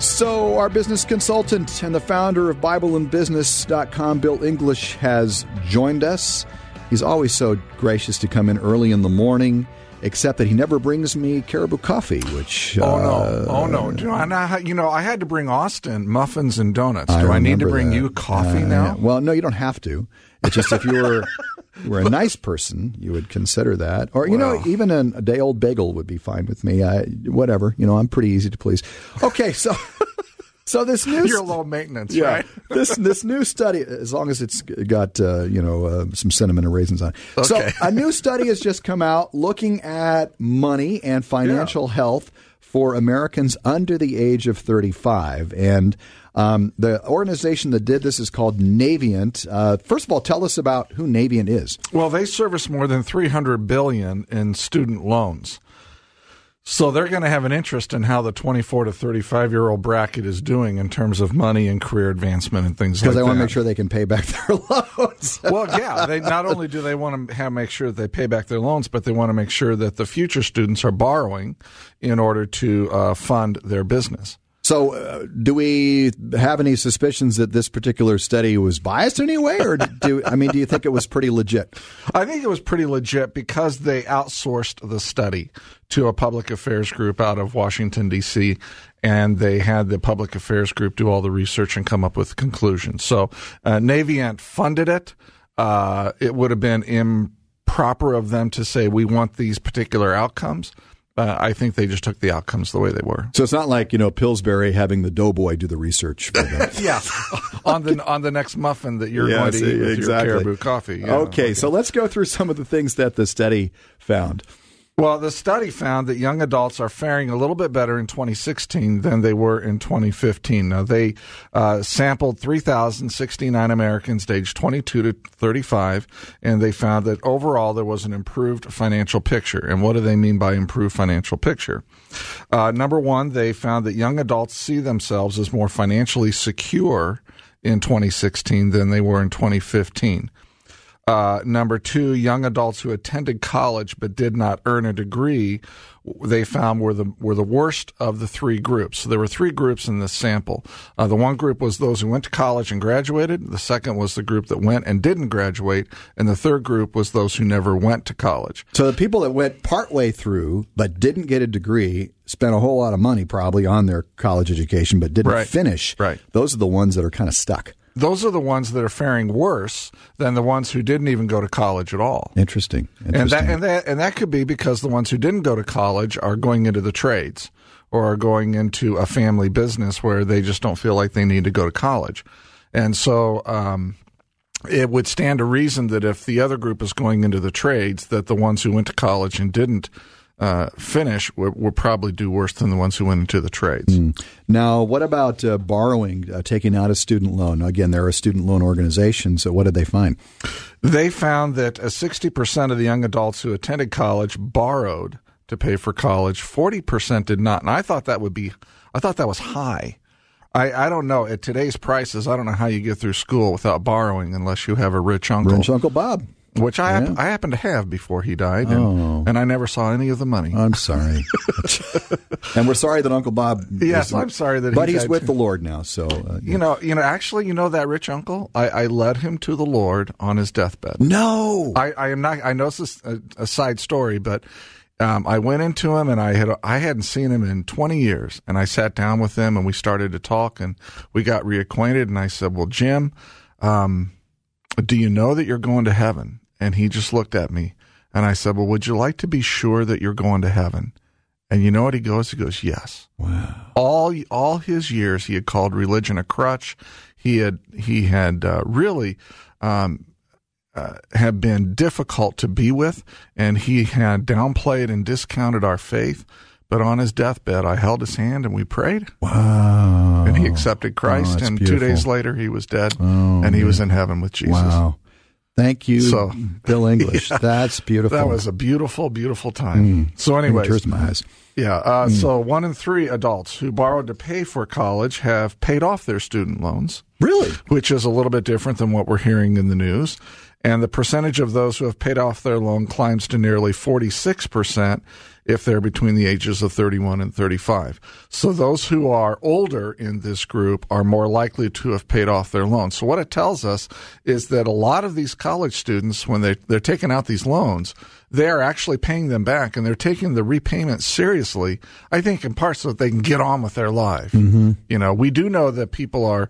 So, our business consultant and the founder of BibleandBusiness.com, Bill English, has joined us. He's always so gracious to come in early in the morning, except that he never brings me caribou coffee, which. Oh no! uh, Oh no! Do I not, you know, I had to bring Austin muffins and donuts. Do I, need to bring that. you coffee Uh, now? Well, no, you don't have to. It's just if you were. were a nice person, you would consider that, or you know, even a, a day old bagel would be fine with me. I, whatever, you know, I'm pretty easy to please. Okay, so so this new You're low maintenance, yeah. right? this this new study, as long as it's got uh, you know uh, some cinnamon and raisins on. it. So Okay. a new study has just come out looking at money and financial health for Americans under the age of 35, and um, the organization that did this is called Navient. Uh, first of all, tell us about who Navient is. Well, they service more than 300 billion in student loans. So they're going to have an interest in how the 24 to 35 year old bracket is doing in terms of money and career advancement and things like that. Because they want to make sure they can pay back their loans. well, yeah, they not only do they want to have make sure that they pay back their loans, but they want to make sure that the future students are borrowing in order to uh, fund their business. So, uh, do we have any suspicions that this particular study was biased in any way, or do I mean, do you think it was pretty legit? I think it was pretty legit because they outsourced the study to a public affairs group out of Washington, D.C., and they had the public affairs group do all the research and come up with conclusions. So, uh, Navient funded it. Uh, it would have been improper of them to say, we want these particular outcomes. Uh, I think they just took the outcomes the way they were. So it's not like you know Pillsbury having the doughboy do the research for them. Yeah, on the on the next muffin that you're Yeah, going to eat with exactly. your caribou coffee. Yeah, okay, so let's go through some of the things that the study found. Well, the study found that young adults are faring a little bit better in 2016 than they were in 2015. Now, they uh, sampled 3,069 Americans aged 22 to 35, and they found that overall there was an improved financial picture. And what do they mean by improved financial picture? Uh, number one, they found that young adults see themselves as more financially secure in 2016 than they were in 2015. Uh, number two, young adults who attended college but did not earn a degree, they found were the were the worst of the three groups. So there were three groups in this sample. Uh, the one group was those who went to college and graduated. The second was the group that went and didn't graduate, and the third group was those who never went to college. So the people that went partway through but didn't get a degree spent a whole lot of money probably on their college education but didn't Right. finish. Right. Those are the ones that are kind of stuck. Those are the ones that are faring worse than the ones who didn't even go to college at all. Interesting. and that and that and that could be because the ones who didn't go to college are going into the trades or are going into a family business where they just don't feel like they need to go to college, and so. Um, it would stand to reason that if the other group is going into the trades, that the ones who went to college and didn't uh, finish would, would probably do worse than the ones who went into the trades. Now, what about uh, borrowing, uh, taking out a student loan? Again, they're a student loan organization, so what did they find? They found that uh, 60% of the young adults who attended college borrowed to pay for college. 40% did not. And I thought that would be, I thought that was high. I, I don't know. At today's prices, I don't know how you get through school without borrowing unless you have a rich uncle, Rich Uncle Bob. Which I, hap- I happen to have before he died. And, Oh. and I never saw any of the money. I'm sorry. and we're sorry that Uncle Bob. Yes, I'm sorry that he But he's died with too. the Lord now, so. Uh, you know, you know, actually, you know that rich uncle? I, I led him to the Lord on his deathbed. no! I, I am not. I know this is a, a side story, but um, I went into him and I had I hadn't seen him in 20 years, and I sat down with him and we started to talk and we got reacquainted. And I said, "Well, Jim, um, do you know that you're going to heaven?" And he just looked at me, and I said, "Well, would you like to be sure that you're going to heaven?" And you know what he goes? He goes, "Yes." wow. all all his years he had called religion a crutch. He had he had uh, really um, uh, have been difficult to be with, and he had downplayed and discounted our faith. But on his deathbed, I held his hand and we prayed, Wow. and he accepted Christ. Oh, and two days later, he was dead, Oh, and he man. was in heaven with Jesus. Wow. Thank you, So- Bill English. That's beautiful. That was a beautiful, beautiful time. So, anyway, Tears my eyes. Yeah. Uh, So one in three adults who borrowed to pay for college have paid off their student loans, Really? which is a little bit different than what we're hearing in the news. And the percentage of those who have paid off their loan climbs to nearly 46% if they're between the ages of 31 and 35. So those who are older in this group are more likely to have paid off their loans. So what it tells us is that a lot of these college students, when they, they're taking out these loans, they are actually paying them back and they're taking the repayment seriously. I think in part so that they can get on with their life. Mm-hmm. You know, we do know that people are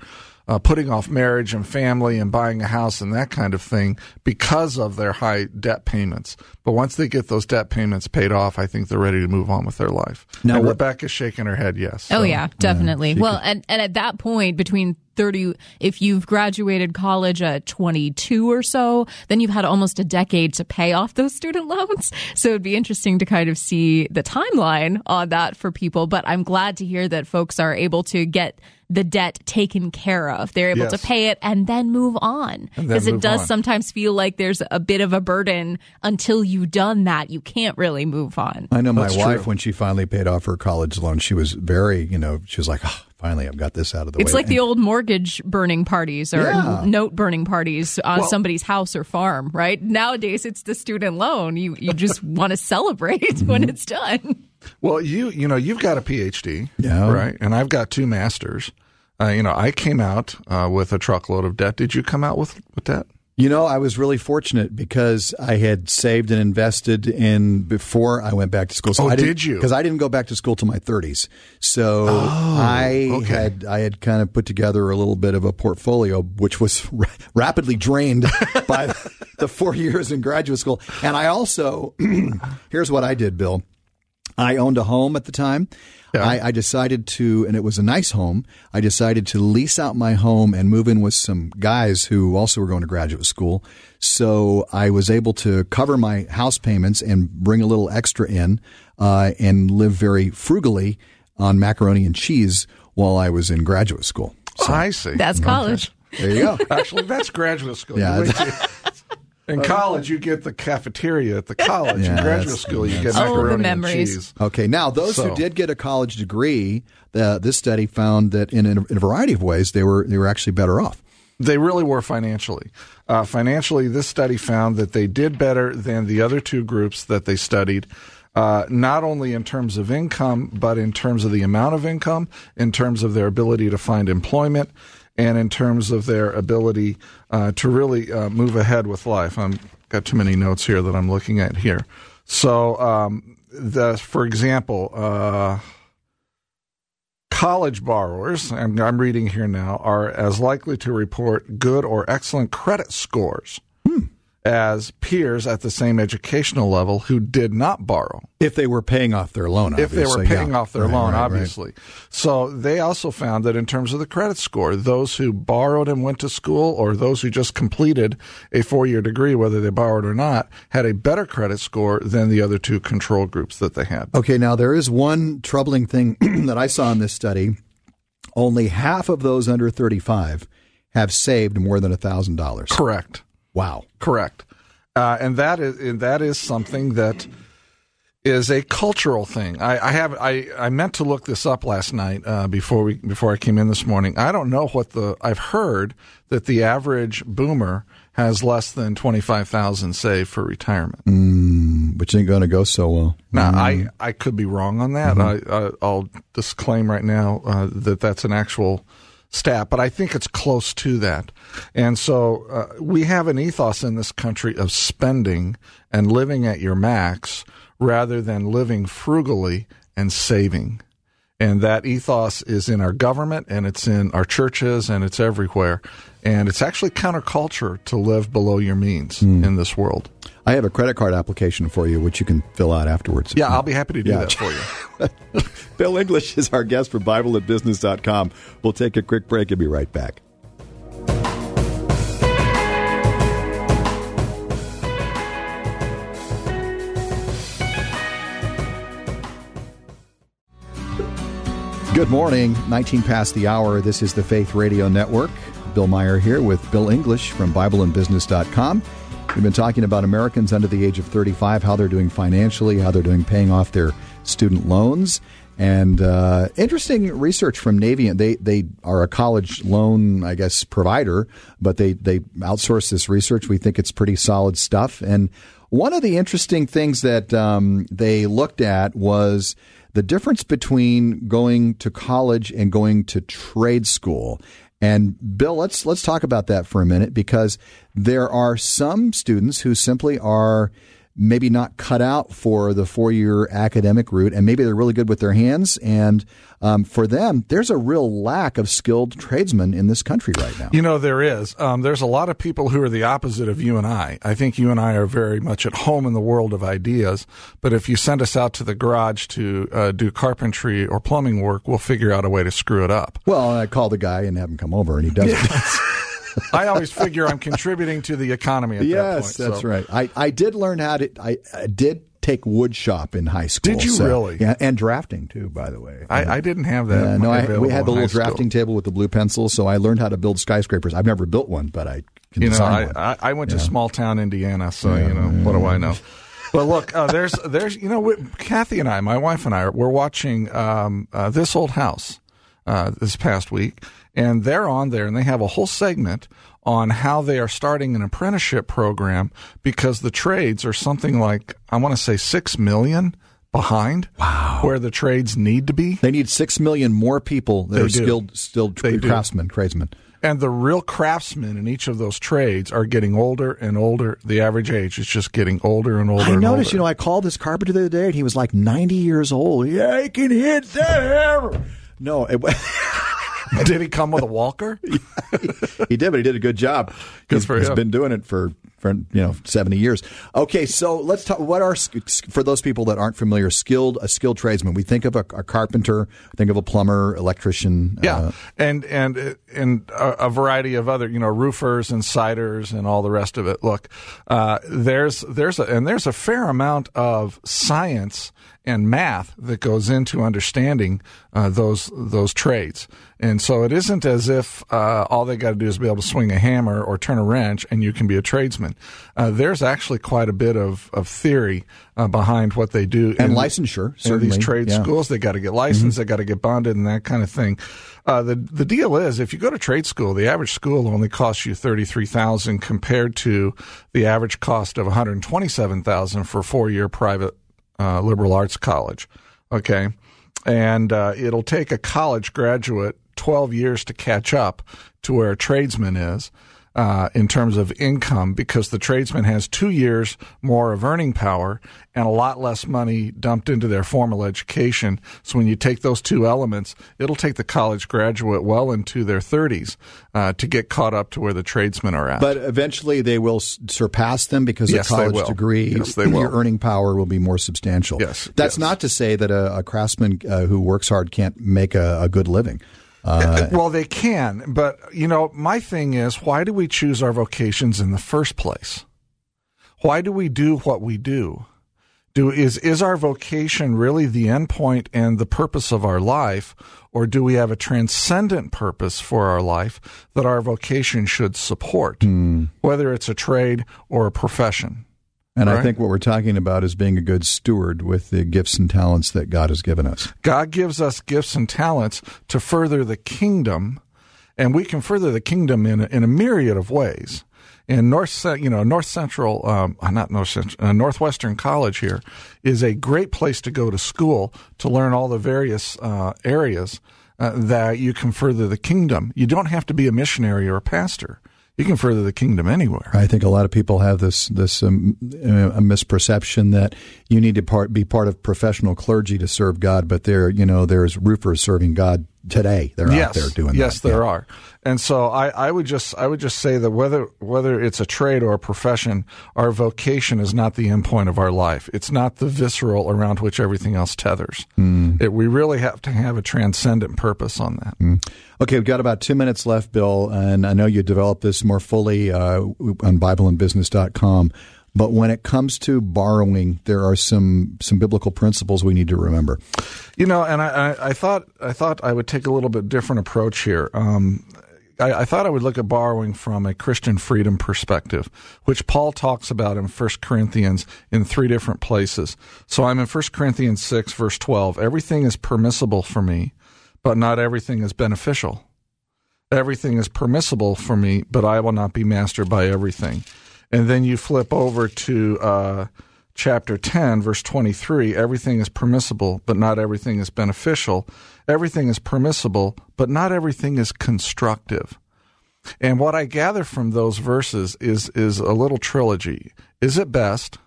uh, putting off marriage and family and buying a house and that kind of thing because of their high debt payments. But once they get those debt payments paid off, I think they're ready to move on with their life. Now, and Rebecca's shaking her head yes. Oh, so. Yeah, definitely. Yeah, well, and, and at that point, between 30 if you've graduated college at 22 or so then you've had almost a decade to pay off those student loans so it'd be interesting to kind of see the timeline on that for people but i'm glad to hear that folks are able to get the debt taken care of. They're able yes. to pay it and then move on. Because it does on. sometimes feel like there's a bit of a burden until you've done that. You can't really move on. I know my That's wife, true. when she finally paid off her college loan, she was very, you know, she was like, oh, finally I've got this out of the it's way. It's like and, the old mortgage burning parties or yeah. note burning parties on well, somebody's house or farm, right? Nowadays it's the student loan. You you just want to celebrate mm-hmm. when it's done. Well, you you know you've got a PhD, yeah, right, and I've got two masters. Uh, you know, I came out uh, with a truckload of debt. Did you come out with with debt? You know, I was really fortunate because I had saved and invested in before I went back to school. So oh, I did you? Because I didn't go back to school till my 30s. So oh, I okay. had I had kind of put together a little bit of a portfolio, which was ra- rapidly drained by the four years in graduate school. And I also, here's what I did, Bill. I owned a home at the time. Yeah. I, I, decided to, and it was a nice home. I decided to lease out my home and move in with some guys who also were going to graduate school. So I was able to cover my house payments and bring a little extra in uh, and live very frugally on macaroni and cheese while I was in graduate school. So, I see. That's college. Okay. There you go. Actually, that's graduate school. Yeah. In college, you get the cafeteria at the college. Yeah, in graduate school, you get macaroni oh, the memories. and cheese. Okay, now those so. who did get a college degree, uh, this study found that in, in a variety of ways they were they were actually better off. They really were financially. Uh, financially, this study found that they did better than the other two groups that they studied. Uh, not only in terms of income, but in terms of the amount of income, in terms of their ability to find employment, and in terms of their ability uh, to really uh, move ahead with life. I've got too many notes here that I'm looking at here. So, um, the, for example, uh, college borrowers, and I'm reading here now, are as likely to report good or excellent credit scores as peers at the same educational level who did not borrow. If they were paying off their loan, If they were paying yeah. off their right, loan, right, obviously. Right. So they also found that in terms of the credit score, those who borrowed and went to school or those who just completed a four year degree, whether they borrowed or not, had a better credit score than the other two control groups that they had. Okay, now there is one troubling thing that I saw in this study. Only half of those under 35 have saved more than $1,000. Correct. Wow. Correct. Uh, and that is and that is something that is a cultural thing. I, I have I, I meant to look this up last night uh, before we before I came in this morning. I don't know what the I've heard that the average boomer has less than twenty five thousand saved for retirement. Mm, which ain't going to go so well. Now mm. I I could be wrong on that. Mm-hmm. I, I will disclaim right now uh, that that's an actual stat, but I think it's close to that. And so uh, we have an ethos in this country of spending and living at your max rather than living frugally and saving. And that ethos is in our government and it's in our churches and it's everywhere. And it's actually counterculture to live below your means mm. in this world. I have a credit card application for you, which you can fill out afterwards. Yeah, I'll be happy to do yeah. that for you. Bill English is our guest for BibleandBusiness.com. We'll take a quick break and be right back. Good morning, 19 past the hour. This is the Faith Radio Network. Bill Meyer here with Bill English from BibleandBusiness.com. We've been talking about Americans under the age of 35, how they're doing financially, how they're doing paying off their student loans. And uh, interesting research from Navient. They they are a college loan, I guess, provider, but they they outsource this research. We think it's pretty solid stuff. And one of the interesting things that um, they looked at was the difference between going to college and going to trade school. And Bill, let's let's talk about that for a minute because there are some students who simply are maybe not cut out for the four year academic route, and maybe they're really good with their hands. And um, for them, there's a real lack of skilled tradesmen in this country right now. You know, there is. Um, there's a lot of people who are the opposite of you and I. I think you and I are very much at home in the world of ideas. But if you send us out to the garage to uh, do carpentry or plumbing work, we'll figure out a way to screw it up. Well, I call the guy and have him come over, and he does it. I always figure I'm contributing to the economy at yes, that point. that's so. right. I, I did learn how to. I, I did take wood shop in high school. Did you so, really? Yeah, and drafting too, by the way. I, I didn't have that. Uh, no, I, we had the little drafting school. table with the blue pencil, so I learned how to build skyscrapers. I've never built one, but I can you know, I. I, I went Yeah. to small town Indiana, so Yeah, you know yeah, what do. I know? But look, uh, there's there's you know we, Kathy and I, my wife and I, we're watching um, uh, this old house uh, this past week, and they're on there, and they have a whole segment on how they are starting an apprenticeship program because the trades are something like I want to say six million behind wow. where the trades need to be. They need six million more people that They are do. skilled, skilled They do. craftsmen, tradesmen. And the real craftsmen in each of those trades are getting older and older. The average age is just getting older and older. I and noticed, older. you know, I called this carpenter the other day, and he was like ninety years old. Yeah, he can hit that hammer. No, it, Did he come with a walker? he did, but he did a good job. Good He's- for He's him. been doing it for, for you know seventy years. Okay, so let's talk. What are for those people that aren't familiar? Skilled a skilled tradesman. We think of a, a carpenter, think of a plumber, electrician. Yeah, uh, and and and a, a variety of other, you know, roofers and siders and all the rest of it. Look, uh, there's there's a and there's a fair amount of science and math that goes into understanding uh, those those trades. And so it isn't as if uh, all they got to do is be able to swing a hammer or turn a wrench and you can be a tradesman. Uh, there's actually quite a bit of, of theory uh, behind what they do And in- licensure, these trade yeah. schools. They got to get licensed. They got to get bonded and that kind of thing. Uh, the the deal is, if you go to trade school, the average school only costs you thirty three thousand compared to the average cost of one hundred twenty seven thousand for four year private uh, liberal arts college. Okay, and uh, it'll take a college graduate twelve years to catch up to where a tradesman is. Uh, in terms of income, because the tradesman has two years more of earning power and a lot less money dumped into their formal education. So when you take those two elements, it'll take the college graduate well into their 30s uh, to get caught up to where the tradesmen are at. But eventually they will surpass them because Yes, a college degree, Yes, your earning power will be more substantial. Yes, That's yes. not to say that a, a craftsman uh, who works hard can't make a, a good living. Uh, well, they can, but you know, my thing is, why do we choose our vocations in the first place? Why do we do what we do? Do is is our vocation really the end point and the purpose of our life, or do we have a transcendent purpose for our life that our vocation should support, whether it's a trade or a profession? And I think what we're talking about is being a good steward with the gifts and talents that God has given us. God gives us gifts and talents to further the kingdom, and we can further the kingdom in a, in a myriad of ways. In North, you know, North Central, um, uh, not North Central, uh, Northwestern College here is a great place to go to school to learn all the various uh, areas uh, that you can further the kingdom. You don't have to be a missionary or a pastor. You can further the kingdom anywhere. I think a lot of people have this this um, uh, a misperception that you need to part, be part of professional clergy to serve God, but there you know there's roofers serving God today. They're yes, out there doing yes, that. Yes, there Yeah. are. And so I, I would just I would just say that whether whether it's a trade or a profession, our vocation is not the end point of our life. It's not the visceral around which everything else tethers. Hmm. It, we really have to have a transcendent purpose on that. Okay, we've got about two minutes left, Bill, and I know you developed this more fully uh, on BibleandBusiness.com. But when it comes to borrowing, there are some some biblical principles we need to remember. You know, and I, I, I thought I thought I would take a little bit different approach here. Um, I, I, thought I would look at borrowing from a Christian freedom perspective, which Paul talks about in 1 Corinthians in three different places. So I'm in 1 Corinthians 6, verse 12. Everything is permissible for me, but not everything is beneficial. Everything is permissible for me, but I will not be mastered by everything. And then you flip over to uh, chapter 10, verse 23 everything is permissible, but not everything is beneficial. Everything is permissible, but not everything is constructive. And what I gather from those verses is, is a little trilogy. Is it best?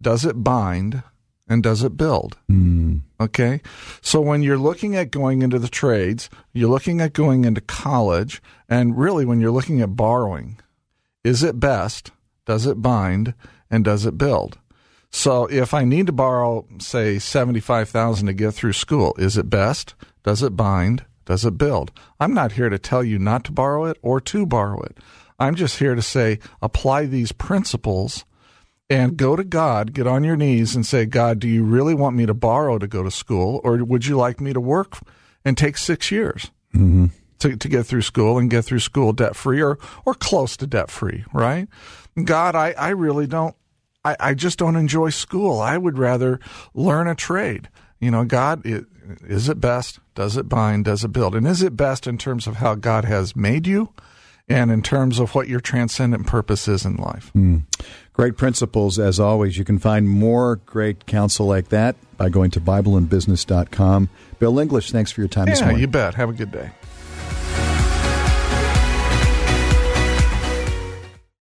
Does it bind? And does it build? Mm. Okay. So when you're looking at going into the trades, you're looking at going into college, and really when you're looking at borrowing, is it best? Does it bind? And does it build? So if I need to borrow, say, 75,000 to get through school, is it best? Does it bind? Does it build? I'm not here to tell you not to borrow it or to borrow it. I'm just here to say, apply these principles and go to God, get on your knees and say, God, do you really want me to borrow to go to school or would you like me to work and take six years? Mm-hmm. To, to get through school and get through school debt free or, or close to debt free, right? God, I, I really don't I, I just don't enjoy school. I would rather learn a trade. You know, God, it, is it best? Does it bind? Does it build? And is it best in terms of how God has made you and in terms of what your transcendent purpose is in life? Mm. Great principles, as always. You can find more great counsel like that by going to BibleandBusiness.com. Bill English, thanks for your time yeah, this morning. you bet. Have a good day.